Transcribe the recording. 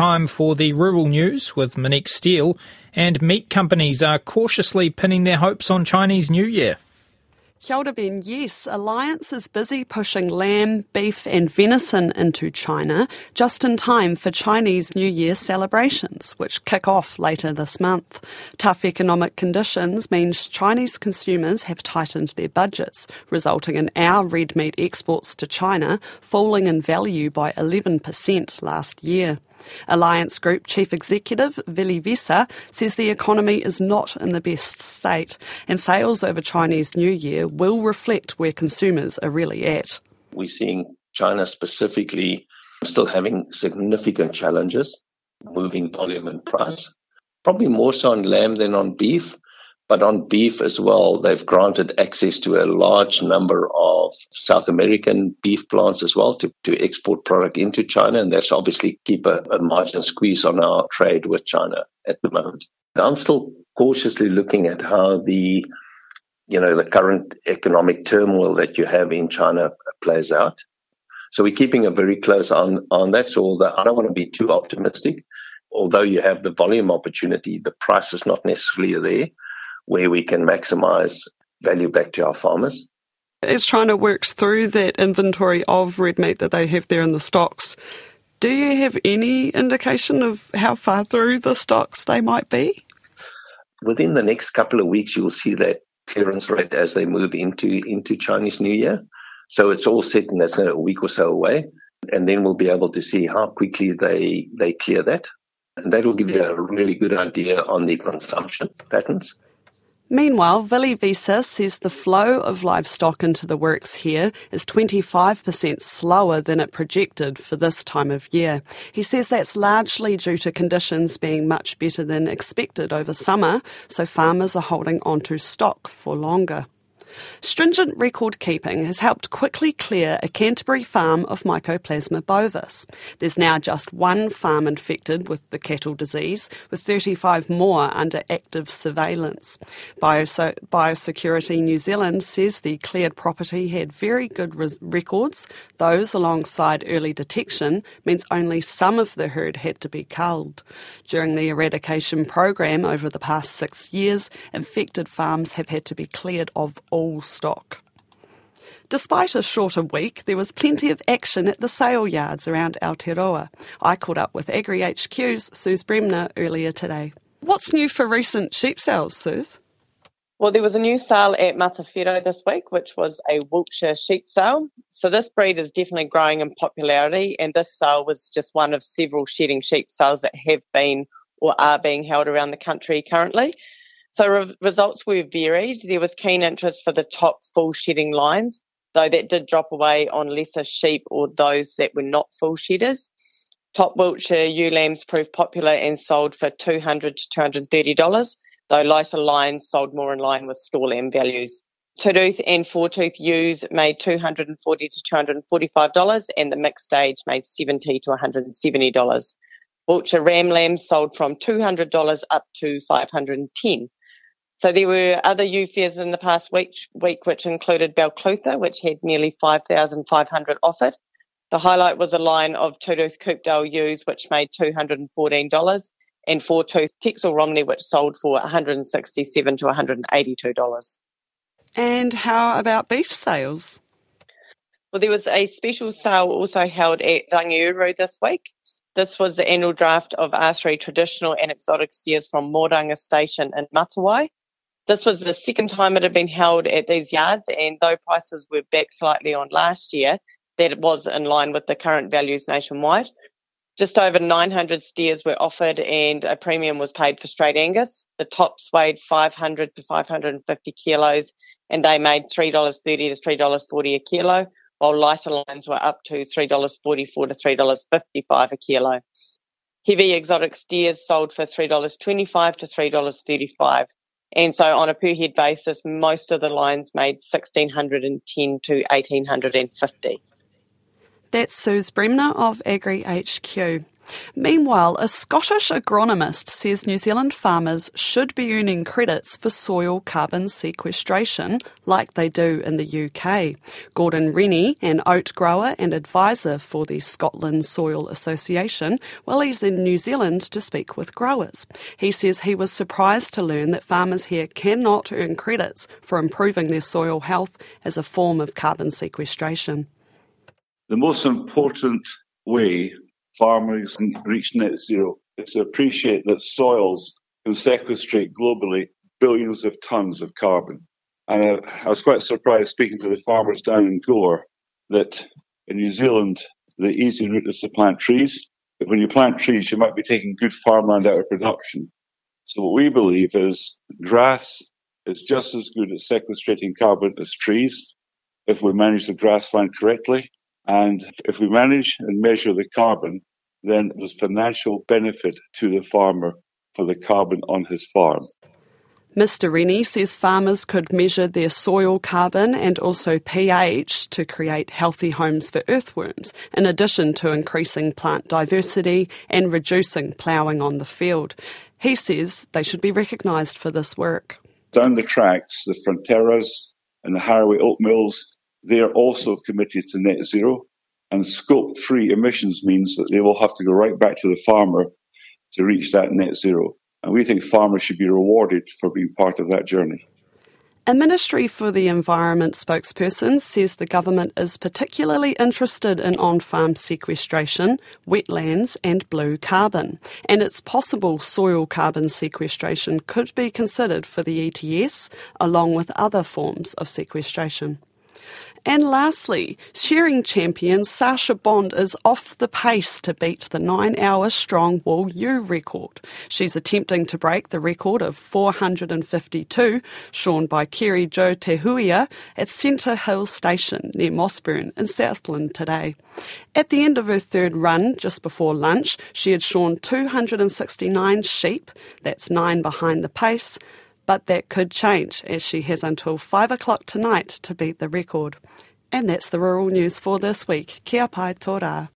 time for the rural news with Monique Steele, and meat companies are cautiously pinning their hopes on Chinese New Year. Kia ora Ben, yes, Alliance is busy pushing lamb, beef, and venison into China just in time for Chinese New Year celebrations, which kick off later this month. Tough economic conditions means Chinese consumers have tightened their budgets, resulting in our red meat exports to China falling in value by 11% last year. Alliance Group Chief Executive Willie Wiese says the economy is not in the best state and sales over Chinese New Year will reflect where consumers are really at. We're seeing China specifically still having significant challenges moving volume and price. Probably more so on lamb than on beef, but on beef as well, they've granted access to a large number of South American beef plants as well to, to export product into China. And that's obviously keep a, a margin squeeze on our trade with China at the moment. I'm still cautiously looking at how the you know the current economic turmoil that you have in China plays out. So we're keeping a very close on on that. So although I don't want to be too optimistic, although you have the volume opportunity, the price is not necessarily there where we can maximize value back to our farmers. As China works through that inventory of red meat that they have there in the stocks, do you have any indication of how far through the stocks they might be? Within the next couple of weeks, you'll see that clearance rate as they move into into Chinese New Year. So it's all set, and that's a week or so away, and then we'll be able to see how quickly they they clear that, and that will give you a really good idea on the consumption patterns. Meanwhile, Willie Wiese says the flow of livestock into the works here is 25% slower than it projected for this time of year. He says that's largely due to conditions being much better than expected over summer, so farmers are holding onto stock for longer. Stringent record keeping has helped quickly clear a Canterbury farm of Mycoplasma bovis. There's now just one farm infected with the cattle disease, with 35 more under active surveillance. Bios- Biosecurity New Zealand says the cleared property had very good res- records. Those, alongside early detection, means only some of the herd had to be culled. During the eradication program over the past six years, infected farms have had to be cleared of all all stock. Despite a shorter week, there was plenty of action at the sale yards around Aotearoa. I caught up with Agri HQ's Suze Bremner earlier today. What's new for recent sheep sales, Suze? Well, there was a new sale at Matawhero this week, which was a Wiltshire sheep sale. So this breed is definitely growing in popularity, and this sale was just one of several shedding sheep sales that have been or are being held around the country currently. So re- results were varied. There was keen interest for the top full shedding lines, though that did drop away on lesser sheep or those that were not full shedders. Top Wiltshire ewe lambs proved popular and sold for $200 to $230, though lighter lines sold more in line with store lamb values. Two tooth and four tooth ewes made $240 to $245, and the mixed stage made $70 to $170. Wiltshire ram lambs sold from $200 up to 510 so there were other ewe fairs in the past week, week which included Balclutha, which had nearly 5,500 offered. The highlight was a line of two-tooth Coopdale ewes, which made $214, and four-tooth Texel Romney, which sold for $167 to $182. And how about beef sales? Well, there was a special sale also held at Rangiuru this week. This was the annual draft of R3 traditional and exotic steers from Moranga Station in Matawai. This was the second time it had been held at these yards, and though prices were back slightly on last year, that it was in line with the current values nationwide. Just over 900 steers were offered, and a premium was paid for straight Angus. The tops weighed 500 to 550 kilos, and they made $3.30 to $3.40 a kilo, while lighter lines were up to $3.44 to $3.55 a kilo. Heavy exotic steers sold for $3.25 to $3.35. And so on a per head basis, most of the lines made 1610 to 1850. That's Suze Bremner of Agri HQ. Meanwhile, a Scottish agronomist says New Zealand farmers should be earning credits for soil carbon sequestration like they do in the UK. Gordon Rennie, an oat grower and advisor for the Scotland Soil Association, well, he's in New Zealand to speak with growers. He says he was surprised to learn that farmers here cannot earn credits for improving their soil health as a form of carbon sequestration. The most important way farmers reach net zero is to appreciate that soils can sequestrate globally billions of tons of carbon. And I, I was quite surprised speaking to the farmers down in Gore that in New Zealand, the easy route is to plant trees. But when you plant trees, you might be taking good farmland out of production. So what we believe is grass is just as good at sequestrating carbon as trees if we manage the grassland correctly. And if we manage and measure the carbon, then there's financial benefit to the farmer for the carbon on his farm. Mr. Rennie says farmers could measure their soil carbon and also pH to create healthy homes for earthworms, in addition to increasing plant diversity and reducing ploughing on the field. He says they should be recognised for this work. Down the tracks, the Fonterras and the Harraway oat mills, they are also committed to net zero. And scope three emissions means that they will have to go right back to the farmer to reach that net zero. And we think farmers should be rewarded for being part of that journey. A Ministry for the Environment spokesperson says the government is particularly interested in on farm sequestration, wetlands, and blue carbon. And it's possible soil carbon sequestration could be considered for the ETS, along with other forms of sequestration. And lastly, shearing champion Sacha Bond is off the pace to beat the nine hour strong wool ewe record. She's attempting to break the record of 452, shorn by Kerri-Jo Te Huia at Centre Hill Station near Mossburn in Southland today. At the end of her third run, just before lunch, she had shorn 269 sheep, that's nine behind the pace, but that could change as she has until 5 o'clock tonight to beat the record. And that's the rural news for this week. Kia pai tō